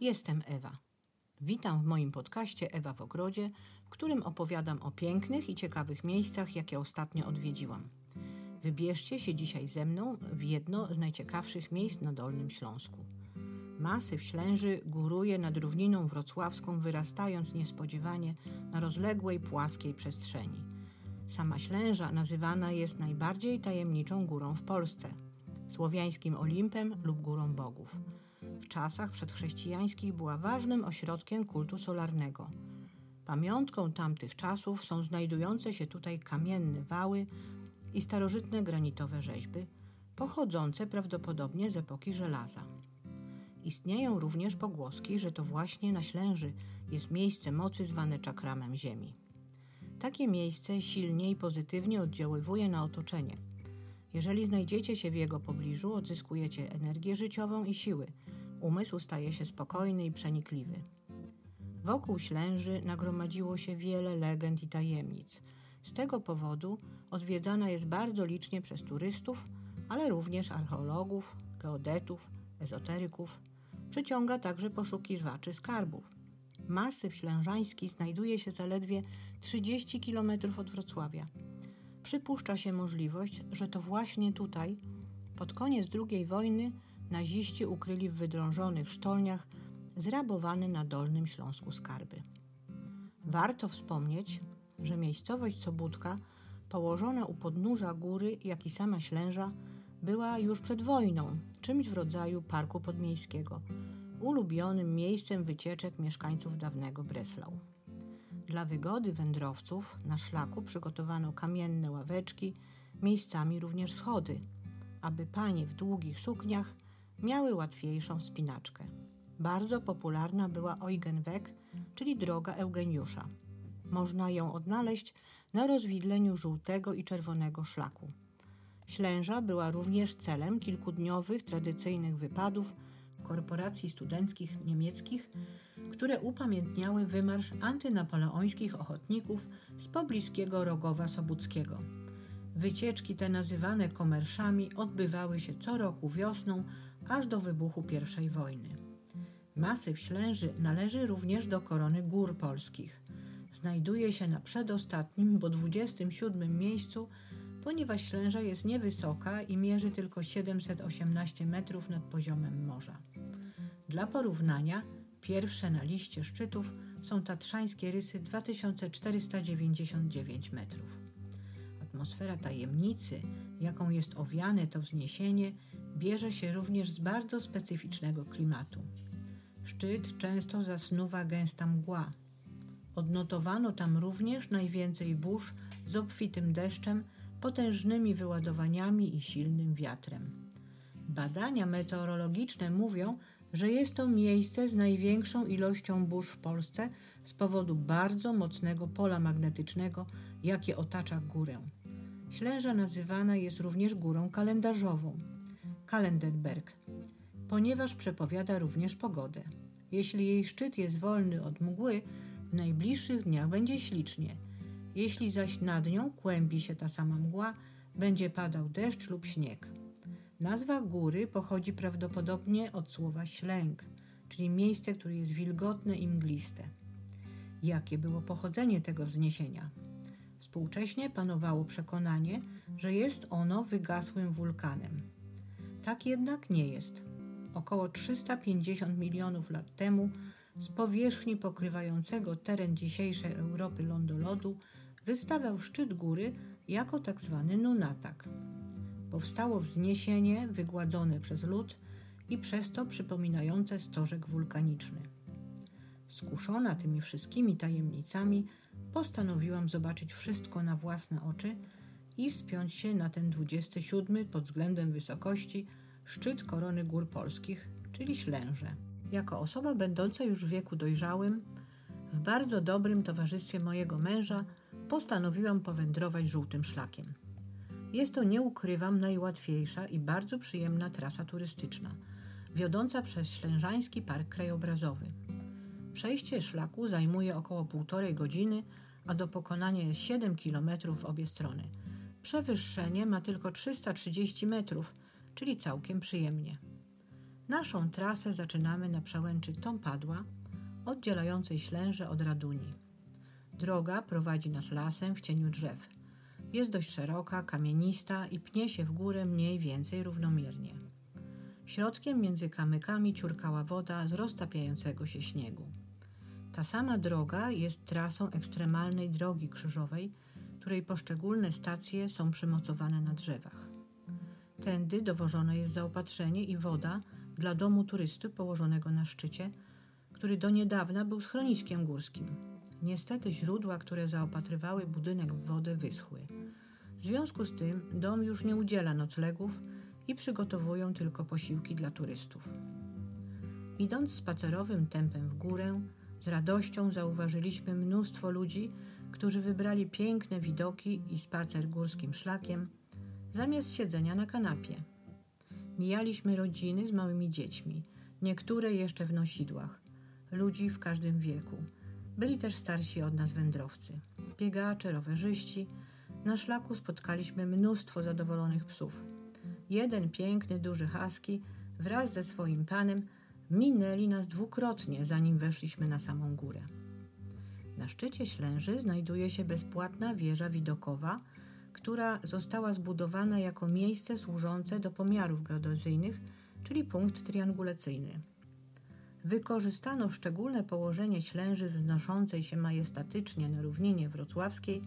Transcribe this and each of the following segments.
Jestem Ewa. Witam w moim podcaście Ewa w Ogrodzie, w którym opowiadam o pięknych i ciekawych miejscach, jakie ostatnio odwiedziłam. Wybierzcie się dzisiaj ze mną w jedno z najciekawszych miejsc na Dolnym Śląsku. Masyw Ślęży góruje nad równiną wrocławską, wyrastając niespodziewanie na rozległej, płaskiej przestrzeni. Sama Ślęża nazywana jest najbardziej tajemniczą górą w Polsce, słowiańskim Olimpem lub Górą Bogów – w czasach przedchrześcijańskich była ważnym ośrodkiem kultu solarnego. Pamiątką tamtych czasów są znajdujące się tutaj kamienne wały i starożytne granitowe rzeźby, pochodzące prawdopodobnie z epoki żelaza. Istnieją również pogłoski, że to właśnie na Ślęży jest miejsce mocy zwane czakramem Ziemi. Takie miejsce silnie i pozytywnie oddziaływuje na otoczenie. Jeżeli znajdziecie się w jego pobliżu, odzyskujecie energię życiową i siły – Umysł staje się spokojny i przenikliwy. Wokół Ślęży nagromadziło się wiele legend i tajemnic. Z tego powodu odwiedzana jest bardzo licznie przez turystów, ale również archeologów, geodetów, ezoteryków. Przyciąga także poszukiwaczy skarbów. Masyw ślężański znajduje się zaledwie 30 km od Wrocławia. Przypuszcza się możliwość, że to właśnie tutaj, pod koniec II wojny, naziści ukryli w wydrążonych sztolniach zrabowane na Dolnym Śląsku skarby. Warto wspomnieć, że miejscowość Sobótka, położona u podnóża góry, jak i sama Ślęża, była już przed wojną czymś w rodzaju parku podmiejskiego, ulubionym miejscem wycieczek mieszkańców dawnego Breslau. Dla wygody wędrowców na szlaku przygotowano kamienne ławeczki, miejscami również schody, aby panie w długich sukniach miały łatwiejszą spinaczkę. Bardzo popularna była Eugenweg, czyli droga Eugeniusza. Można ją odnaleźć na rozwidleniu żółtego i czerwonego szlaku. Ślęża była również celem kilkudniowych tradycyjnych wypadów korporacji studenckich niemieckich, które upamiętniały wymarsz antynapoleońskich ochotników z pobliskiego Rogowa Sobuckiego. Wycieczki te nazywane komerszami odbywały się co roku wiosną aż do wybuchu I wojny. Masyw Ślęży należy również do korony gór polskich. Znajduje się na przedostatnim, bo 27 miejscu, ponieważ Ślęża jest niewysoka i mierzy tylko 718 metrów nad poziomem morza. Dla porównania, pierwsze na liście szczytów są tatrzańskie rysy 2499 metrów. Atmosfera tajemnicy, jaką jest owiane to wzniesienie, bierze się również z bardzo specyficznego klimatu. Szczyt często zasnuwa gęsta mgła. Odnotowano tam również najwięcej burz z obfitym deszczem, potężnymi wyładowaniami i silnym wiatrem. Badania meteorologiczne mówią, że jest to miejsce z największą ilością burz w Polsce z powodu bardzo mocnego pola magnetycznego, jakie otacza górę. Ślęża nazywana jest również górą kalendarzową. Kalenderberg, ponieważ przepowiada również pogodę. Jeśli jej szczyt jest wolny od mgły, w najbliższych dniach będzie ślicznie. Jeśli zaś nad nią kłębi się ta sama mgła, będzie padał deszcz lub śnieg. Nazwa góry pochodzi prawdopodobnie od słowa ślęg, czyli miejsce, które jest wilgotne i mgliste. Jakie było pochodzenie tego wzniesienia? Współcześnie panowało przekonanie, że jest ono wygasłym wulkanem. Tak jednak nie jest. Około 350 milionów lat temu z powierzchni pokrywającego teren dzisiejszej Europy lądolodu wystawał szczyt góry jako tzw. Tak nunatak. Powstało wzniesienie wygładzone przez lód i przez to przypominające stożek wulkaniczny. Skuszona tymi wszystkimi tajemnicami, postanowiłam zobaczyć wszystko na własne oczy i wspiąć się na ten 27 pod względem wysokości szczyt korony gór polskich, czyli Ślęże. Jako osoba będąca już w wieku dojrzałym, w bardzo dobrym towarzystwie mojego męża, postanowiłam powędrować żółtym szlakiem. Jest to, nie ukrywam, najłatwiejsza i bardzo przyjemna trasa turystyczna, wiodąca przez Ślężański Park Krajobrazowy. Przejście szlaku zajmuje około półtorej godziny, a do pokonania jest 7 km w obie strony. Przewyższenie ma tylko 330 metrów, czyli całkiem przyjemnie. Naszą trasę zaczynamy na przełęczy Tompadła, oddzielającej Ślęże od Raduni. Droga prowadzi nas lasem w cieniu drzew. Jest dość szeroka, kamienista i pnie się w górę mniej więcej równomiernie. Środkiem między kamykami ciurkała woda z roztapiającego się śniegu. Ta sama droga jest trasą ekstremalnej drogi krzyżowej, której poszczególne stacje są przymocowane na drzewach. Tędy dowożone jest zaopatrzenie i woda dla domu turysty położonego na szczycie, który do niedawna był schroniskiem górskim. Niestety źródła, które zaopatrywały budynek w wodę, wyschły. W związku z tym dom już nie udziela noclegów i przygotowują tylko posiłki dla turystów. Idąc spacerowym tempem w górę, z radością zauważyliśmy mnóstwo ludzi, którzy wybrali piękne widoki i spacer górskim szlakiem zamiast siedzenia na kanapie. Mijaliśmy rodziny z małymi dziećmi, niektóre jeszcze w nosidłach, ludzi w każdym wieku. Byli też starsi od nas wędrowcy, biegacze, rowerzyści. Na szlaku spotkaliśmy mnóstwo zadowolonych psów. Jeden piękny, duży husky wraz ze swoim panem minęli nas dwukrotnie, zanim weszliśmy na samą górę. Na szczycie Ślęży znajduje się bezpłatna wieża widokowa, która została zbudowana jako miejsce służące do pomiarów geodezyjnych, czyli punkt triangulacyjny. Wykorzystano szczególne położenie Ślęży wznoszącej się majestatycznie na równinie wrocławskiej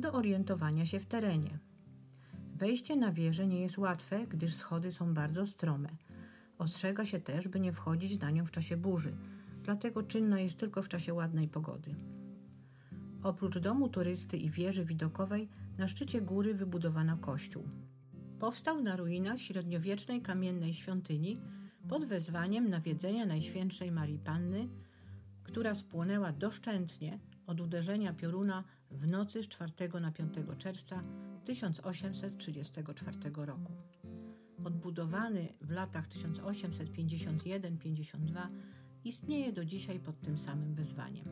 do orientowania się w terenie. Wejście na wieżę nie jest łatwe, gdyż schody są bardzo strome. Ostrzega się też, by nie wchodzić na nią w czasie burzy, dlatego czynna jest tylko w czasie ładnej pogody. Oprócz domu turysty i wieży widokowej na szczycie góry wybudowano kościół. Powstał na ruinach średniowiecznej kamiennej świątyni pod wezwaniem nawiedzenia Najświętszej Marii Panny, która spłonęła doszczętnie od uderzenia pioruna w nocy z 4 na 5 czerwca 1834 roku. Odbudowany w latach 1851-52 istnieje do dzisiaj pod tym samym wezwaniem.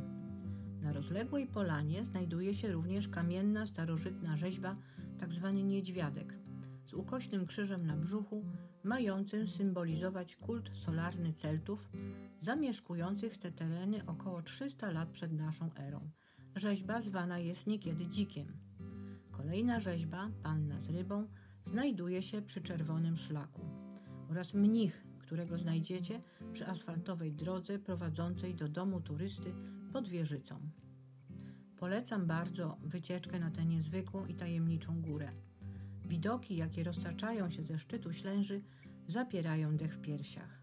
Na rozległej polanie znajduje się również kamienna starożytna rzeźba tzw. Tak niedźwiadek z ukośnym krzyżem na brzuchu, mającym symbolizować kult solarny Celtów zamieszkujących te tereny około 300 lat przed naszą erą. Rzeźba zwana jest niekiedy dzikiem. Kolejna rzeźba, panna z rybą, znajduje się przy czerwonym szlaku oraz mnich, którego znajdziecie przy asfaltowej drodze prowadzącej do domu turysty pod wieżycą. Polecam bardzo wycieczkę na tę niezwykłą i tajemniczą górę. Widoki, jakie roztaczają się ze szczytu Ślęży, zapierają dech w piersiach.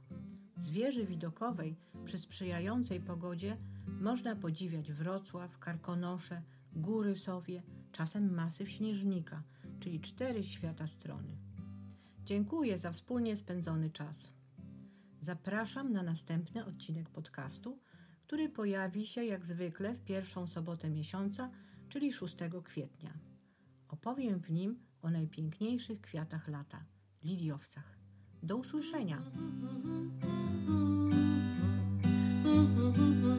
Z wieży widokowej przy sprzyjającej pogodzie można podziwiać Wrocław, Karkonosze, Góry Sowie, czasem masyw Śnieżnika, czyli cztery świata strony. Dziękuję za wspólnie spędzony czas. Zapraszam na następny odcinek podcastu, który pojawi się jak zwykle w pierwszą sobotę miesiąca, czyli 6 kwietnia. Opowiem w nim o najpiękniejszych kwiatach lata liliowcach. Do usłyszenia!